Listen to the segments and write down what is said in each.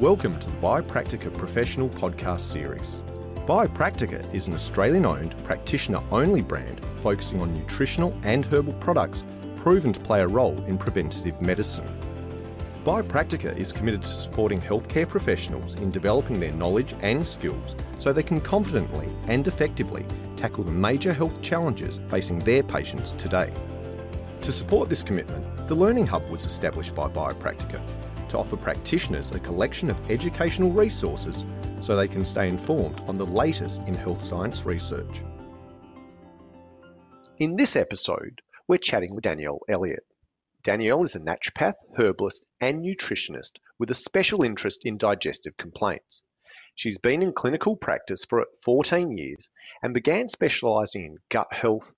Welcome to the Biopractica Professional Podcast Series. Biopractica is an Australian owned, practitioner only brand focusing on nutritional and herbal products proven to play a role in preventative medicine. Biopractica is committed to supporting healthcare professionals in developing their knowledge and skills so they can confidently and effectively tackle the major health challenges facing their patients today. To support this commitment, the Learning Hub was established by Biopractica to offer practitioners a collection of educational resources so they can stay informed on the latest in health science research. In this episode, we're chatting with Danielle Elliott. Danielle is a naturopath, herbalist, and nutritionist with a special interest in digestive complaints. She's been in clinical practice for 14 years and began specialising in gut health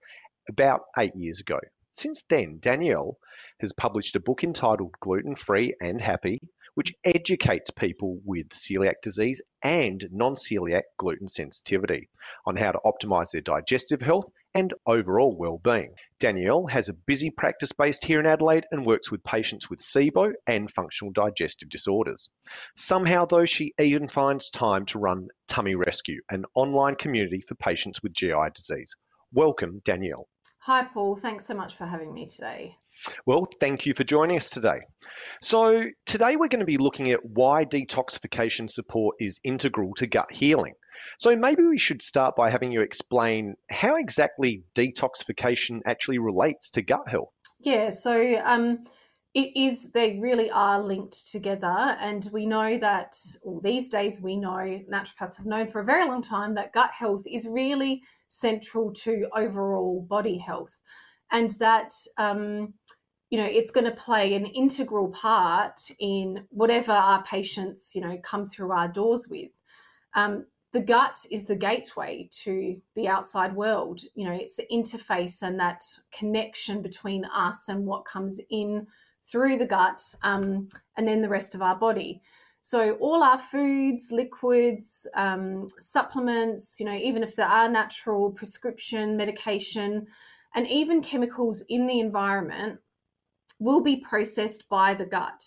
about eight years ago. Since then, Danielle has published a book entitled Gluten Free and Happy, which educates people with celiac disease and non celiac gluten sensitivity on how to optimize their digestive health and overall well-being. Danielle has a busy practice based here in Adelaide and works with patients with SIBO and functional digestive disorders. Somehow, though, she even finds time to run Tummy Rescue, an online community for patients with GI disease. Welcome, Danielle. Hi, Paul. Thanks so much for having me today. Well, thank you for joining us today. So, today we're going to be looking at why detoxification support is integral to gut healing. So, maybe we should start by having you explain how exactly detoxification actually relates to gut health. Yeah, so um, it is, they really are linked together. And we know that, well, these days we know, naturopaths have known for a very long time that gut health is really central to overall body health, and that um, you know it's going to play an integral part in whatever our patients you know come through our doors with. Um, the gut is the gateway to the outside world. You know, it's the interface and that connection between us and what comes in through the gut, um, and then the rest of our body. So all our foods, liquids, um, supplements, you know, even if there are natural prescription medication, and even chemicals in the environment will be processed by the gut.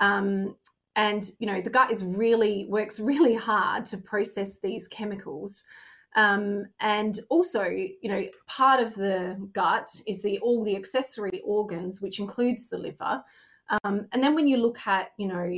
Um, and you know the gut is really works really hard to process these chemicals um, and also you know part of the gut is the all the accessory organs which includes the liver um, and then when you look at you know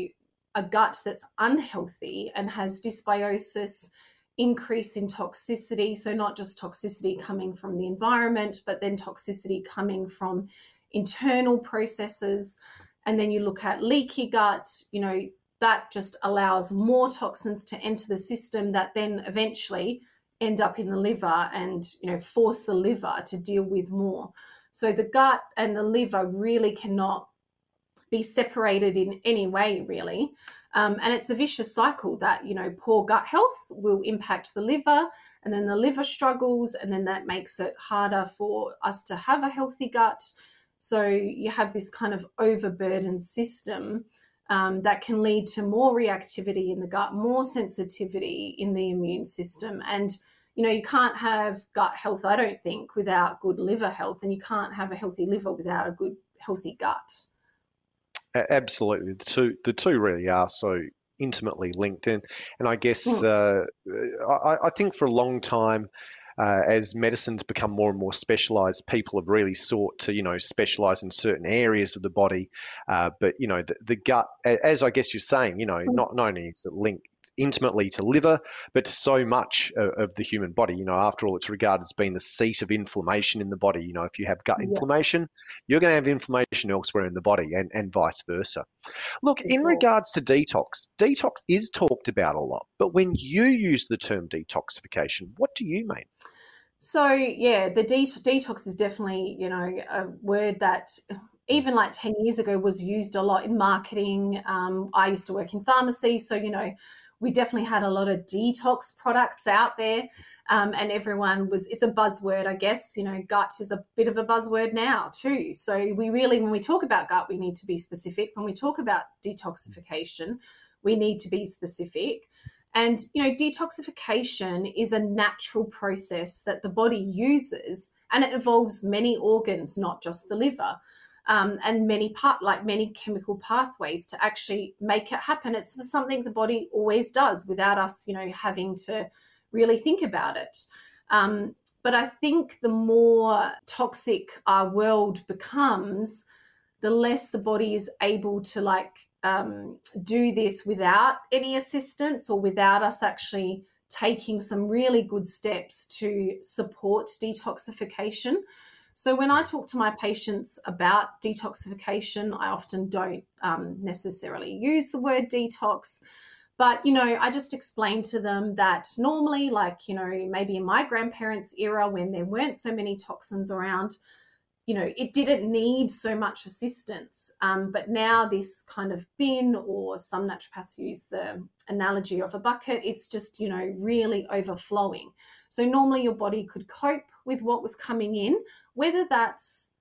a gut that's unhealthy and has dysbiosis, increase in toxicity. So, not just toxicity coming from the environment, but then toxicity coming from internal processes. And then you look at leaky gut, you know, that just allows more toxins to enter the system that then eventually end up in the liver and, you know, force the liver to deal with more. So, the gut and the liver really cannot be separated in any way, really. Um, and it's a vicious cycle that, you know, poor gut health will impact the liver, and then the liver struggles, and then that makes it harder for us to have a healthy gut. So you have this kind of overburdened system um, that can lead to more reactivity in the gut, more sensitivity in the immune system. And, you know, you can't have gut health, I don't think, without good liver health, and you can't have a healthy liver without a good, healthy gut. Absolutely, the two the two really are so intimately linked in, and I guess hmm. uh, I, I, think for a long time. Uh, as medicine's become more and more specialized, people have really sought to, you know, specialize in certain areas of the body. Uh, but, you know, the, the, gut, as I guess you're saying, you know, hmm. not, not only is it linked intimately to liver, but to so much of, of, the human body. You know, after all, it's regarded as being the seat of inflammation in the body. You know, if you have gut yeah. inflammation, you're going to have inflammation elsewhere in the body, and, and vice versa. Look, in regards to detox, detox is talked about a lot, but when you use the term detoxification, what do you mean? So yeah, the de- detox is definitely you know a word that even like 10 years ago was used a lot in marketing um, i used to work in pharmacy so you know we definitely had a lot of detox products out there. Um, and everyone was, it's a buzzword, I guess. You know, gut is a bit of a buzzword now, too. So we really, when we talk about gut, we need to be specific. When we talk about detoxification, we need to be specific. And, you know, detoxification is a natural process that the body uses and it involves many organs, not just the liver. Um, and many part like many chemical pathways to actually make it happen. It's something the body always does without us, you know, having to really think about it. Um, but I think the more toxic our world becomes, the less the body is able to like um, do this without any assistance or without us actually taking some really good steps to support detoxification. So, when I talk to my patients about detoxification, I often don't um, necessarily use the word detox. But, you know, I just explain to them that normally, like, you know, maybe in my grandparents' era when there weren't so many toxins around, you know, it didn't need so much assistance. Um, but now, this kind of bin, or some naturopaths use the analogy of a bucket, it's just, you know, really overflowing. So, normally your body could cope with what was coming in, whether that's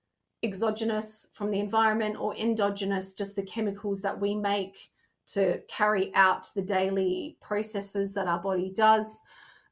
exogenous from the environment or endogenous, just the chemicals that we make to carry out the daily processes that our body does.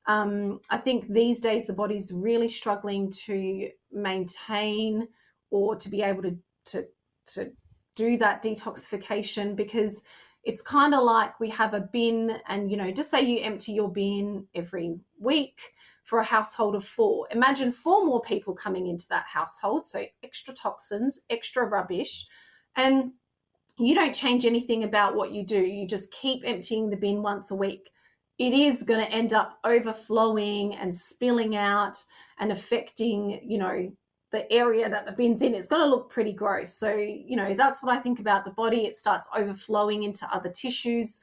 Um, I think these days the body's really struggling to maintain or to be able to to, to do that detoxification because it's kind of like we have a bin and you know just say you empty your bin every week for a household of four. Imagine four more people coming into that household so extra toxins extra rubbish and you don't change anything about what you do. You just keep emptying the bin once a week. It is going to end up overflowing and spilling out and affecting, you know, the area that the bin's in. It's going to look pretty gross. So, you know, that's what I think about the body. It starts overflowing into other tissues.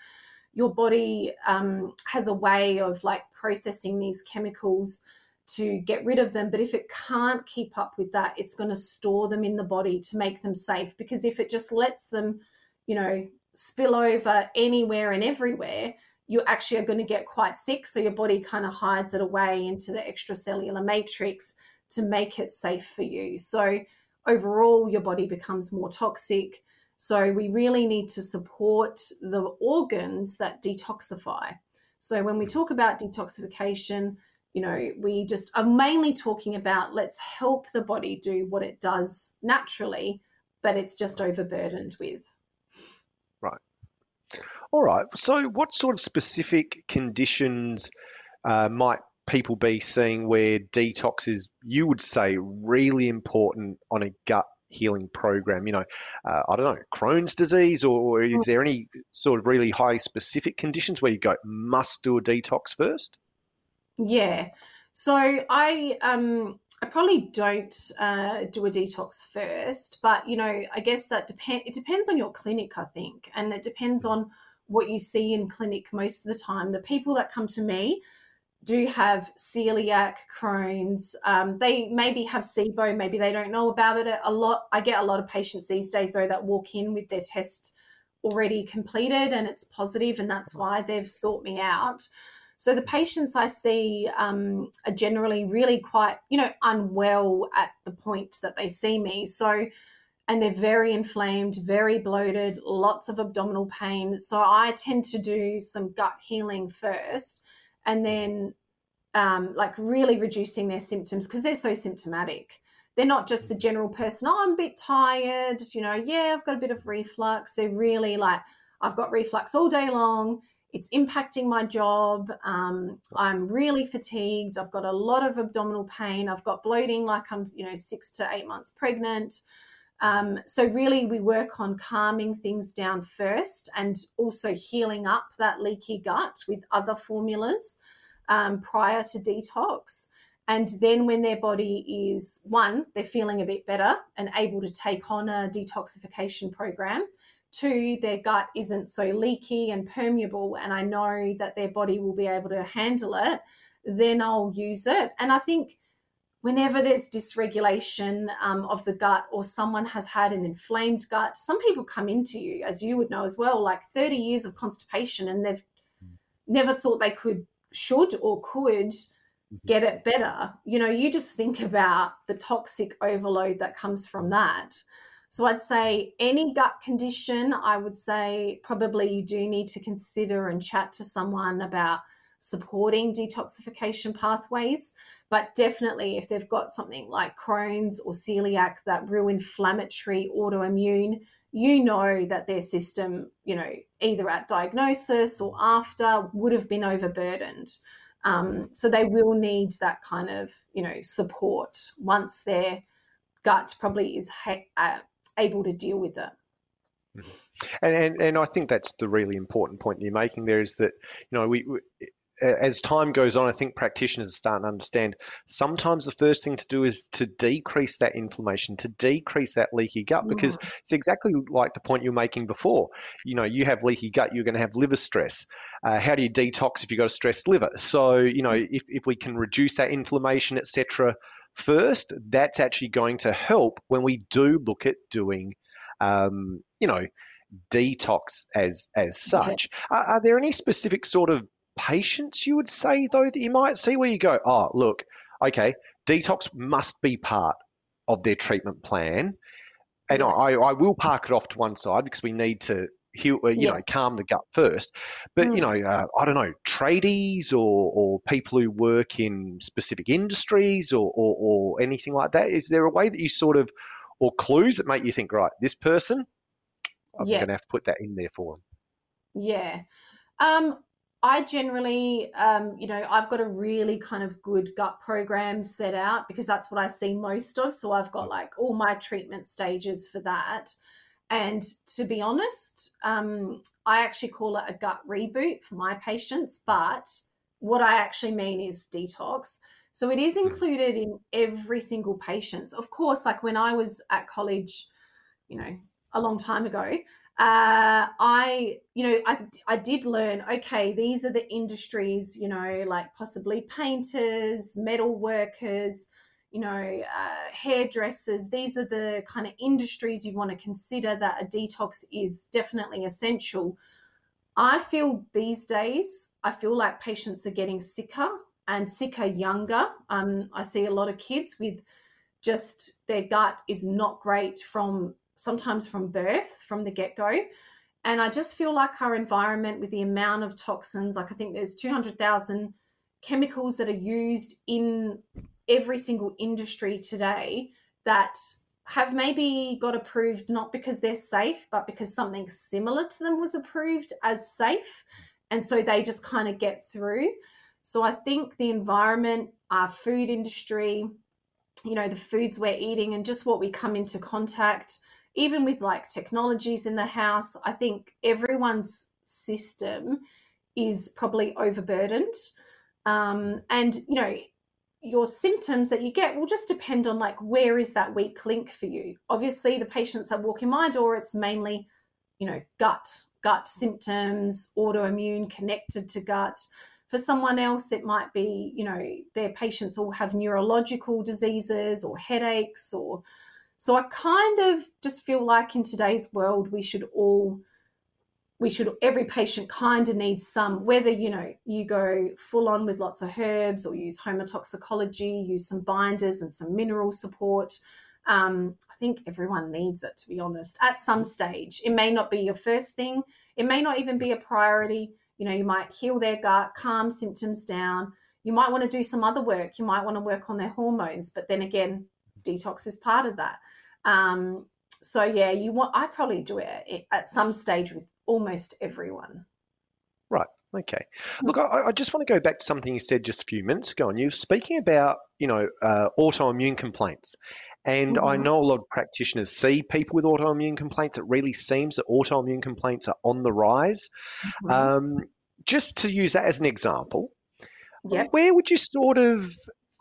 Your body um, has a way of like processing these chemicals to get rid of them. But if it can't keep up with that, it's going to store them in the body to make them safe. Because if it just lets them, you know, spill over anywhere and everywhere, you actually are going to get quite sick. So your body kind of hides it away into the extracellular matrix to make it safe for you. So overall, your body becomes more toxic. So we really need to support the organs that detoxify. So when we talk about detoxification, you know, we just are mainly talking about let's help the body do what it does naturally, but it's just overburdened with. Right. All right. So, what sort of specific conditions uh, might people be seeing where detox is, you would say, really important on a gut healing program? You know, uh, I don't know, Crohn's disease, or is there any sort of really high specific conditions where you go, must do a detox first? Yeah. So, I, um, I probably don't uh, do a detox first, but you know, I guess that depend. It depends on your clinic, I think, and it depends on what you see in clinic most of the time. The people that come to me do have celiac, Crohn's. Um, they maybe have SIBO, maybe they don't know about it a lot. I get a lot of patients these days though that walk in with their test already completed and it's positive, and that's why they've sought me out. So the patients I see um, are generally really quite, you know, unwell at the point that they see me. So and they're very inflamed, very bloated, lots of abdominal pain. So I tend to do some gut healing first and then um, like really reducing their symptoms because they're so symptomatic. They're not just the general person, oh, I'm a bit tired, you know, yeah, I've got a bit of reflux. They're really like, I've got reflux all day long. It's impacting my job. Um, I'm really fatigued. I've got a lot of abdominal pain. I've got bloating like I'm, you know, six to eight months pregnant. Um, so, really, we work on calming things down first and also healing up that leaky gut with other formulas um, prior to detox. And then, when their body is one, they're feeling a bit better and able to take on a detoxification program. Two, their gut isn't so leaky and permeable, and I know that their body will be able to handle it, then I'll use it. And I think whenever there's dysregulation um, of the gut or someone has had an inflamed gut, some people come into you, as you would know as well, like 30 years of constipation and they've mm. never thought they could, should, or could mm-hmm. get it better. You know, you just think about the toxic overload that comes from that. So I'd say any gut condition, I would say probably you do need to consider and chat to someone about supporting detoxification pathways. But definitely, if they've got something like Crohn's or celiac, that real inflammatory autoimmune, you know that their system, you know, either at diagnosis or after would have been overburdened. Um, so they will need that kind of, you know, support once their gut probably is ha- uh, able to deal with it. Mm-hmm. And, and and I think that's the really important point you're making there is that you know we, we as time goes on, I think practitioners are starting to understand sometimes the first thing to do is to decrease that inflammation, to decrease that leaky gut, because mm. it's exactly like the point you're making before. You know, you have leaky gut, you're going to have liver stress. Uh, how do you detox if you've got a stressed liver? So, you know, if, if we can reduce that inflammation, etc., first, that's actually going to help when we do look at doing, um, you know, detox as as such. Yeah. Are, are, there any specific sort of patients you would say though that you might see where you go, oh look, okay, detox must be part of their treatment plan, and. I, I will park it off to one side because we need to heal, uh, you yeah. know, calm the gut first. But mm. you know, uh, I don't know, tradies or or people who work in specific industries or, or or anything like that. Is there a way that you sort of or clues that make you think, right, this person, I'm yeah. going to have to put that in there for them. Yeah. Um, I generally, um, you know, I've got a really kind of good gut program set out because that's what I see most of. So I've got like all my treatment stages for that. And to be honest, um, I actually call it a gut reboot for my patients. But what I actually mean is detox. So it is included in every single patient. Of course, like when I was at college, you know, a long time ago, uh, I, you know, I, I did learn, okay, these are the industries, you know, like possibly painters, metal workers, you know, uh, hairdressers. These are the kind of industries you want to consider that a detox is definitely essential. I feel these days, I feel like patients are getting sicker and sicker younger. Um, I see a lot of kids with just their gut is not great from sometimes from birth, from the get go. And I just feel like our environment, with the amount of toxins, like I think there's 200,000 chemicals that are used in every single industry today that have maybe got approved not because they're safe, but because something similar to them was approved as safe. And so they just kind of get through. So I think the environment, our food industry, you know, the foods we're eating and just what we come into contact even with like technologies in the house, I think everyone's system is probably overburdened. Um, and, you know, your symptoms that you get will just depend on like where is that weak link for you. Obviously, the patients that walk in my door, it's mainly, you know, gut, gut symptoms, autoimmune connected to gut. For someone else, it might be, you know, their patients all have neurological diseases or headaches or so I kind of just feel like in today's world, we should all, we should, every patient kind of needs some, whether, you know, you go full on with lots of herbs or use homotoxicology, use some binders and some mineral support. Um, I think everyone needs it, to be honest, at some stage. It may not be your first thing, it may not even be a priority. You know, you might heal their gut, calm symptoms down. You might want to do some other work. You might want to work on their hormones, but then again, detox is part of that. Um, so yeah, you want I probably do it at some stage with almost everyone. Right. Okay. Hmm. Look, I, I, just want to go back to something you said just a few minutes ago, and you're speaking about, you know, uh, autoimmune complaints. And mm-hmm. I know a lot of practitioners see people with autoimmune complaints. It really seems that autoimmune complaints are on the rise. Mm-hmm. Um, just to use that as an example, yep. where would you sort of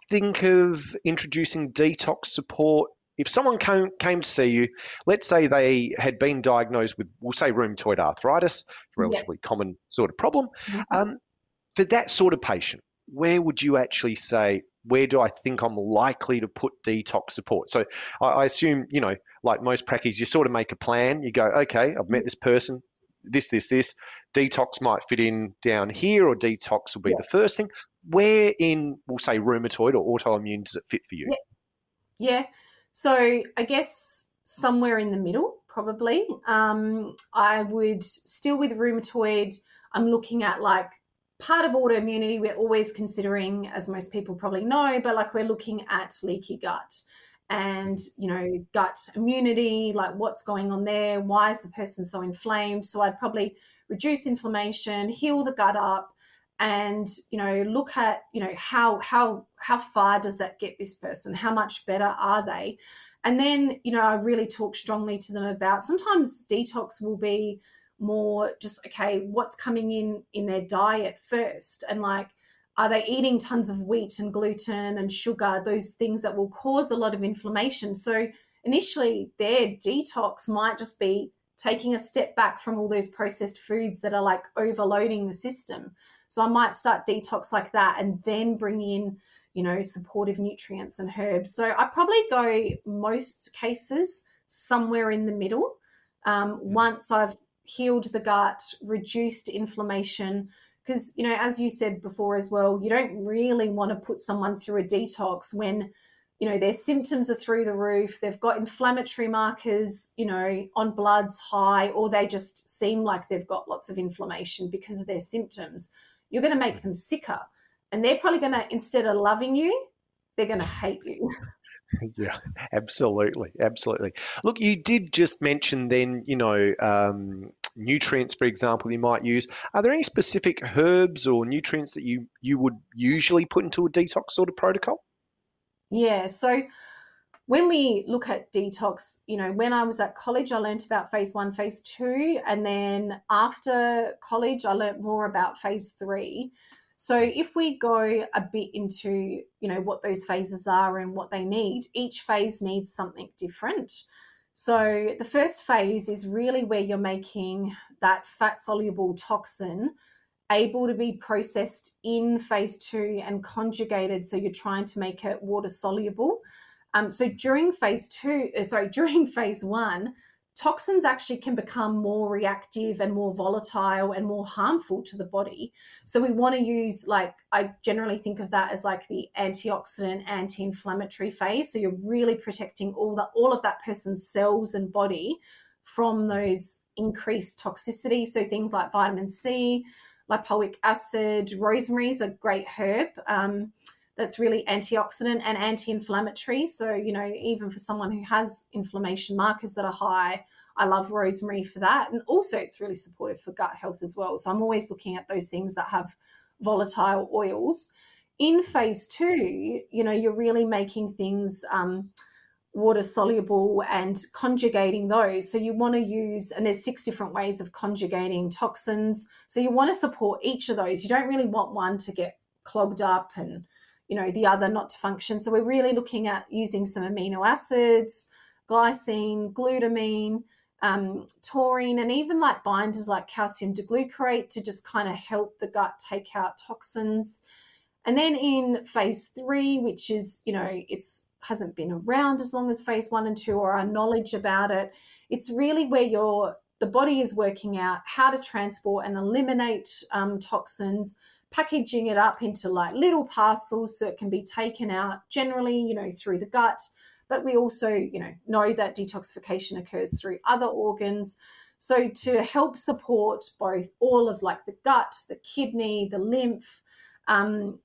think of introducing detox support if someone came, came to see you, let's say they had been diagnosed with, we'll say rheumatoid arthritis, relatively yeah. common sort of problem. Mm-hmm. Um, for that sort of patient, where would you actually say, where do I think I'm likely to put detox support? So I, I assume, you know, like most practices, you sort of make a plan. You go, okay, I've met this person, this, this, this. Detox might fit in down here, or detox will be yeah. the first thing. Where in, we'll say, rheumatoid or autoimmune does it fit for you? Yeah. yeah. So I guess somewhere in the middle, probably. Um, I would still with rheumatoid, I'm looking at like part of autoimmunity, we're always considering, as most people probably know, but like we're looking at leaky gut and you know gut immunity like what's going on there why is the person so inflamed so i'd probably reduce inflammation heal the gut up and you know look at you know how how how far does that get this person? How much better are they? And then you know i really talk strongly to them about sometimes detox will be more just okay what's coming in in their diet first? And like are they eating tons of wheat and gluten and sugar those things that will cause a lot of inflammation? So initially their detox might just be taking a step back from all those processed foods that are like overloading the system so i might start detox like that and then bring in you know supportive nutrients and herbs. So i probably go most cases somewhere in the middle. Um, once i've healed the gut reduced inflammation because you know as you said before as well you don't really want to put someone through a detox when you know their symptoms are through the roof they've got inflammatory markers you know on bloods high or they just seem like they've got lots of inflammation because of their symptoms you're going to make them sicker and they're probably going to instead of loving you they're going to hate you yeah absolutely absolutely look you did just mention then you know um, nutrients, for example, you might use. Are there any specific herbs or nutrients that you, you would usually put into a detox sort of protocol? Yeah, so when we look at detox, you know, when I was at college, I learned about phase one, phase two, and then after college, I learned more about phase three. So if we go a bit into, you know, what those phases are and what they need, each phase needs something different. So the first phase is really where you're making that fat soluble toxin able to be processed in phase two and conjugated. So you're trying to make it water soluble. Um, so during phase two, uh, sorry, during phase one, toxins actually can become more reactive and more volatile and more harmful to the body. So we want to use like I generally think of that as like the antioxidant anti-inflammatory phase. So you're really protecting all that all of that person's cells and body from those increased toxicity. So things like vitamin C, lipoic acid, rosemary is a great herb. Um, that's really antioxidant and anti-inflammatory. So, you know, even for someone who has inflammation markers that are high, I love rosemary for that. And also it's really supportive for gut health as well. So I'm always looking at those things that have volatile oils. In phase two, you know, you're really making things um, water soluble and conjugating those. So you want to use, and there's six different ways of conjugating toxins. So you want to support each of those. You don't really want one to get clogged up and you know the other not to function. So we're really looking at using some amino acids glycine glutamine um, taurine and even like binders like calcium D-glucarate to just kind of help the gut take out toxins. And then in phase three which is you know it's hasn't been around as long as phase one and two or our knowledge about it it's really where your the body is working out how to transport and eliminate um, toxins packaging it up into like little parcels so it can be taken out generally, you know, through the gut. But we also, you know, know that detoxification occurs through other organs. So to help support both all of like the gut, the kidney, the lymph, um,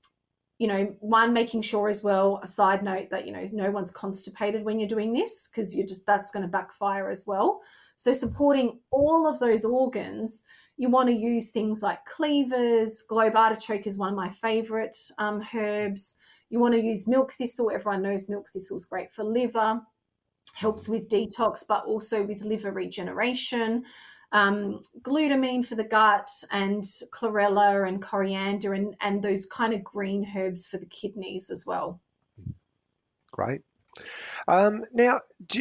you know, one making sure as well, a side note that, you know, no one's constipated when you're doing this because you're just, that's going to backfire as well. So supporting all of those organs you want to use things like cleavers. Globe artichoke is one of my favorite um, herbs. You want to use milk thistle. Everyone knows milk thistle is great for liver, helps with detox, but also with liver regeneration. Um, glutamine for the gut, and chlorella and coriander, and, and those kind of green herbs for the kidneys as well. Great. Um, now,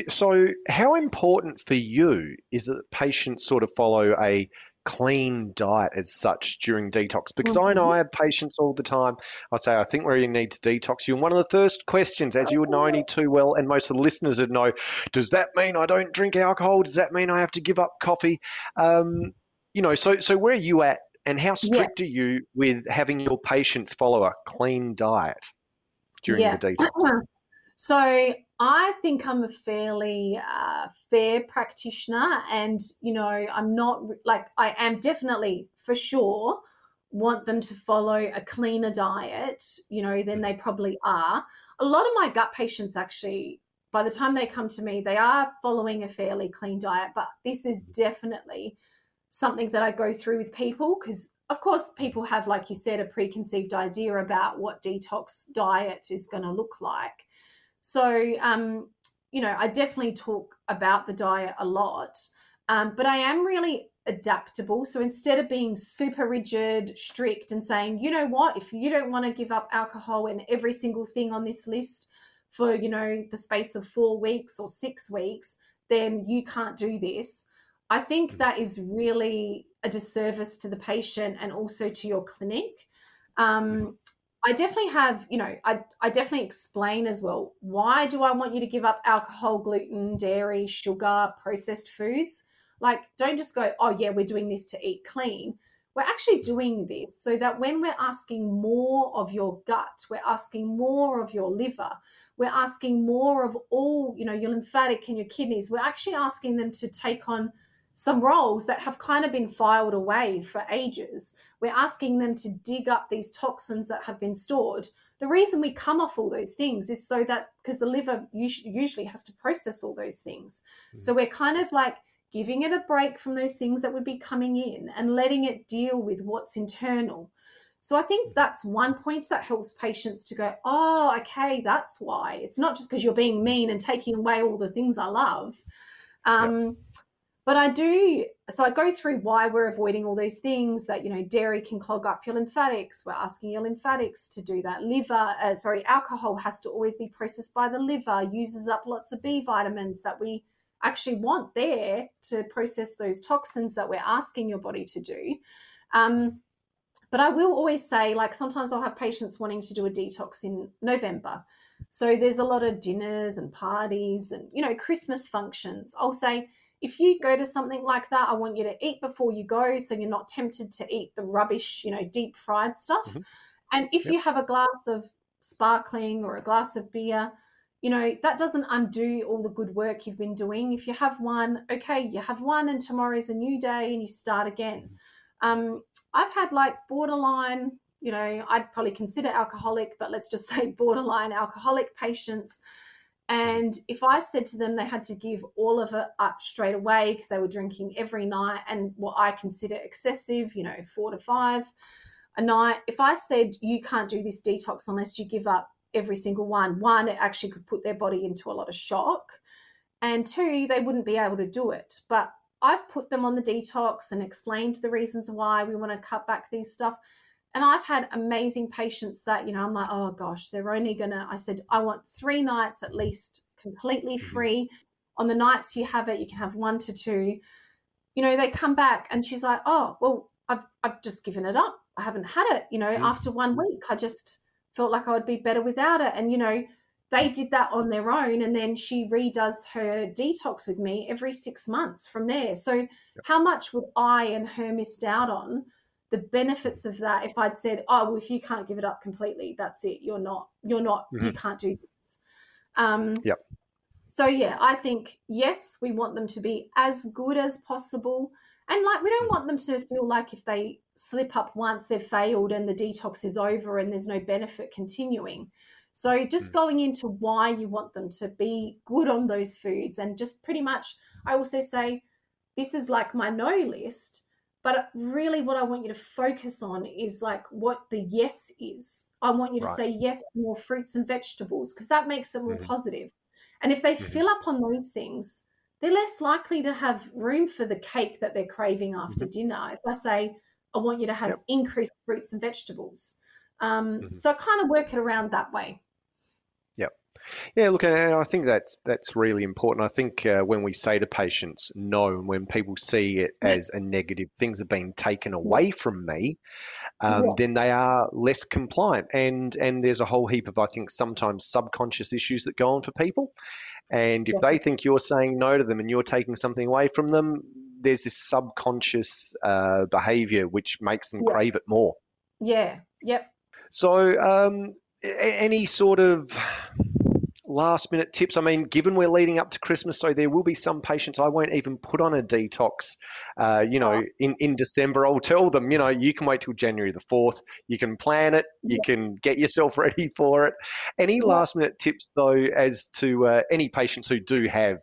so how important for you is that patients sort of follow a clean diet as such during detox? Because mm-hmm. I know. I have patients all the time. I say, I think we need to detox you. And one of the first questions, as you would know only too well, and most of the listeners would know, does that mean I don't drink alcohol? Does that mean I have to give up coffee? Um, you know, so so where are you at, and how strict yeah. are you with having your patients follow a clean diet during yeah. the detox? So I think I'm a fairly uh, fair practitioner, and you know, I'm not like I am definitely for sure want them to follow a cleaner diet, you know, then they probably are. A lot of my gut patients actually, by the time they come to me, they are following a fairly clean diet, but this is definitely something that I go through with people because of course people have like you said a preconceived idea about what detox diet is going to look like. So um you know, I definitely talk about the diet a lot. Um, but I am really adaptable. So instead of being super rigid, strict, and saying, you know what, if you don't want to give up alcohol and every single thing on this list for, you know, the space of four weeks or six weeks, then you can't do this. I think mm. that is really a disservice to the patient and also to your clinic. Um, mm. I definitely have, you know, I, I definitely explain as well why do I want you to give up alcohol, gluten, dairy, sugar, processed foods? Like, don't just go, oh, yeah, we're doing this to eat clean. We're actually doing this so that when we're asking more of your gut, we're asking more of your liver, we're asking more of all, you know, your lymphatic and your kidneys, we're actually asking them to take on some roles that have kind of been filed away for ages. We're asking them to dig up these toxins that have been stored. The reason we come off all those things is so that because the liver usually has to process all those things. Mm. So we're kind of like giving it a break from those things that would be coming in and letting it deal with what's internal. So I think that's one point that helps patients to go, oh, okay, that's why. It's not just because you're being mean and taking away all the things I love. Um, yep. But I do, so I go through why we're avoiding all those things that, you know, dairy can clog up your lymphatics. We're asking your lymphatics to do that. Liver, uh, sorry, alcohol has to always be processed by the liver, uses up lots of B vitamins that we actually want there to process those toxins that we're asking your body to do. Um, but I will always say, like, sometimes I'll have patients wanting to do a detox in November. So there's a lot of dinners and parties and, you know, Christmas functions. I'll say, if you go to something like that, I want you to eat before you go so you're not tempted to eat the rubbish, you know, deep fried stuff. Mm-hmm. And if yep. you have a glass of sparkling or a glass of beer, you know, that doesn't undo all the good work you've been doing. If you have one, okay, you have one and tomorrow's a new day and you start again. Mm-hmm. Um, I've had like borderline, you know, I'd probably consider alcoholic, but let's just say borderline alcoholic patients Mm. and if I said to them they had to give all of it up straight away because they were drinking every night and what I consider excessive, you know, four to five a night, if I said you can't do this detox unless you give up every single one, one, it actually could put their body into a lot of shock. And two, they wouldn't be able to do it. But I've put them on the detox and explained the reasons why we want to cut back these stuff. And I've had amazing patients that, you know, I'm like, oh gosh, they're only going to, I said, I want three nights at least completely mm-hmm. free. On the nights you have it, you can have one to two. You know, they come back and she's like, oh, well, I've, I've just given it up. I haven't had it. You know, mm-hmm. after one week, I just felt like I would be better without it. And, you know, they did that on their own. And then she redoes her detox with me every six months from there. So, yep. how much would I and her missed out on? The benefits of that if i'd said oh well if you can't give it up completely that's it. You're not you're not mm-hmm. you can't do this. Um yep. so yeah i think yes we want them to be as good as possible. And like we don't want them to feel like if they slip up once they've failed and the detox is over and there's no benefit continuing. So just mm. going into why you want them to be good on those foods and just pretty much i also say this is like my no list but really, what I want you to focus on is like what the yes is. I want you to right. say yes to more fruits and vegetables because that makes it more mm-hmm. positive. And if they mm-hmm. fill up on those things, they're less likely to have room for the cake that they're craving after mm-hmm. dinner. If I say, I want you to have yep. increased fruits and vegetables. Um, mm-hmm. So I kind of work it around that way. Yeah, look, and I think that's that's really important. I think uh, when we say to patients no, and when people see it as a negative, things are being taken away from me, um, yeah. then they are less compliant. And and there's a whole heap of I think sometimes subconscious issues that go on for people. And if yeah. they think you're saying no to them and you're taking something away from them, there's this subconscious uh, behavior which makes them yeah. crave it more. Yeah. Yep. So, um, any sort of last minute tips? I mean, given we're leading up to Christmas, so there will be some patients I won't even put on a detox, uh, you know, in, in December. I'll tell them, you know, you can wait till January the 4th. You can plan it. You yeah. can get yourself ready for it. Any last minute tips, though, as to uh, any patients who do have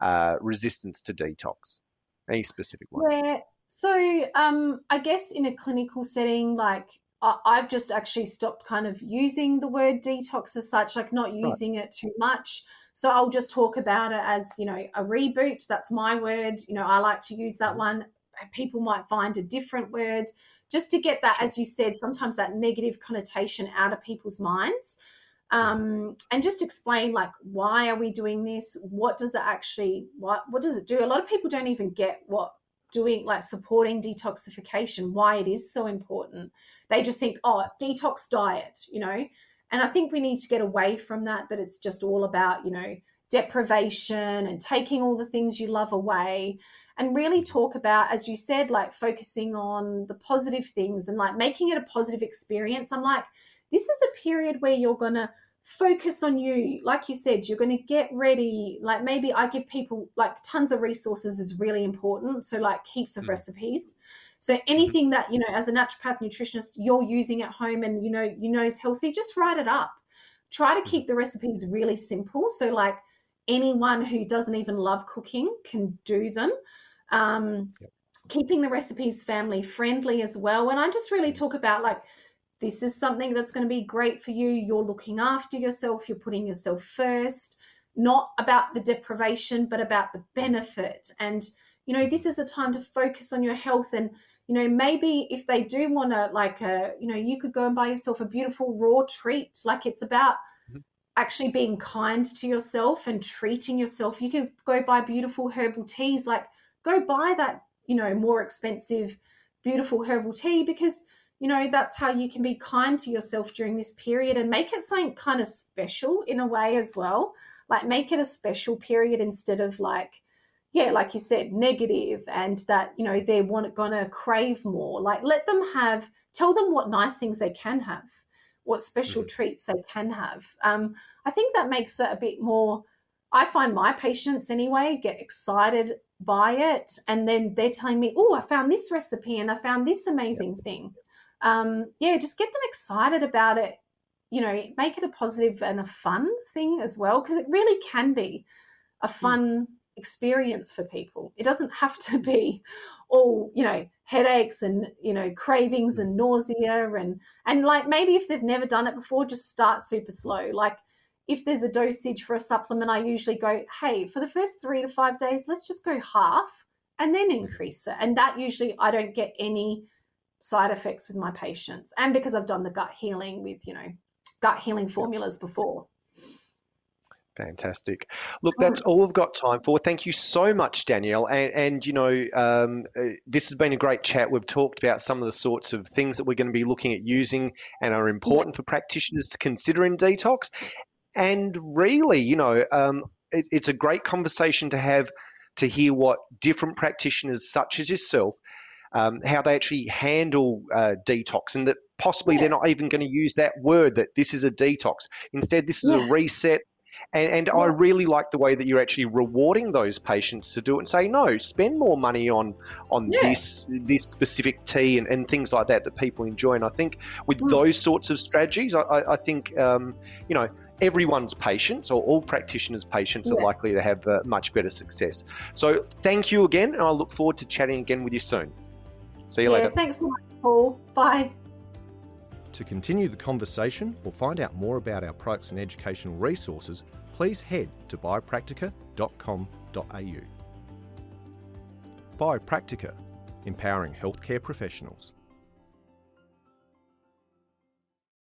uh, resistance to detox? Any specific ones? Yeah. So um, I guess in a clinical setting, like I've just actually stopped kind of using the word detox as such, like not using right. it too much. So I'll just talk about it as, you know, a reboot. That's my word. You know, I like to use that mm-hmm. one. People might find a different word just to get that, as you said, sometimes that negative connotation out of people's minds. Um, and just explain like why are we doing this? What does it actually what what does it do? A lot of people don't even get what doing like supporting detoxification, why it is so important. They just think, oh, detox diet, you know. And I think we need to get away from that, that it's just all about, you know, deprivation and taking all the things you love away and really talk about, as you said, like focusing on the positive things and like making it a positive experience. I'm like, this is a period where you're going to focus on you like you said you're going to get ready like maybe i give people like tons of resources is really important so like heaps of mm. recipes so mm-hmm. anything that you know as a naturopath nutritionist you're using at home and you know you know is healthy just write it up try to keep mm-hmm. the recipes really simple so like anyone who doesn't even love cooking can do them um, yep. keeping the recipes family friendly as well and i just really mm. talk about like this is something that's going to be great for you. You're looking after yourself, you're putting yourself first, not about the deprivation, but about the benefit. And, you know, this is a time to focus on your health. And, you know, maybe if they do want to, like, a, uh, you know, you could go and buy yourself a beautiful raw treat. Like, it's about, mm-hmm. actually being kind to yourself and treating yourself. You can go buy beautiful herbal teas, like go buy that, you know, more expensive, beautiful herbal tea because you know that's how you can be kind to yourself during this period and make it something kind of special in a way as well like make it a special period instead of like yeah like you said negative and that you know they're want, gonna crave more like let them have tell them what nice things they can have what special mm-hmm. treats they can have um, i think that makes it a bit more i find my patients anyway get excited by it and then they're telling me oh i found this recipe and i found this amazing yep. thing um, yeah, just get them excited about it. You know, make it a positive and a fun thing as well, because it really can be a hmm. fun experience for people. It doesn't have to be all, you know, headaches and, you know, cravings and nausea and and like maybe if they've never done it before, just start super slow. Like if there's a dosage for a supplement, I usually go, hey, for the first three to five days, let's just go half and then hmm. increase it. And that usually I don't get any side effects with my patients and because I've done the gut healing with, you know, gut healing formulas before. Fantastic. Look, that's all we've got time for. Thank you so much, Danielle. And, and you know, um, uh, this has been a great chat. We've talked about some of the sorts of things that we're going to be looking at using and are important for practitioners to consider in detox. And really, you know, um, it, it's a great conversation to have to hear what different practitioners, such as yourself, um, how they actually handle uh, detox, and that possibly yeah. they're not even going to use that word that this is a detox. Instead, this is yeah. a reset. And, and yeah. I really like the way that you're actually rewarding those patients to do it and say, no, spend more money on on this this specific tea and, and things like that that people enjoy. And I think with mm. those sorts of strategies, I, I think um, you know everyone's patients or all practitioners' patients yeah. are likely to have uh, much better success. So thank you again, and I look forward to chatting again with you soon. See you yeah, later. Thanks so much, Paul. Bye. To continue the conversation or find out more about our products and educational resources, please head to biopractica.com.au. Biopractica, empowering healthcare professionals.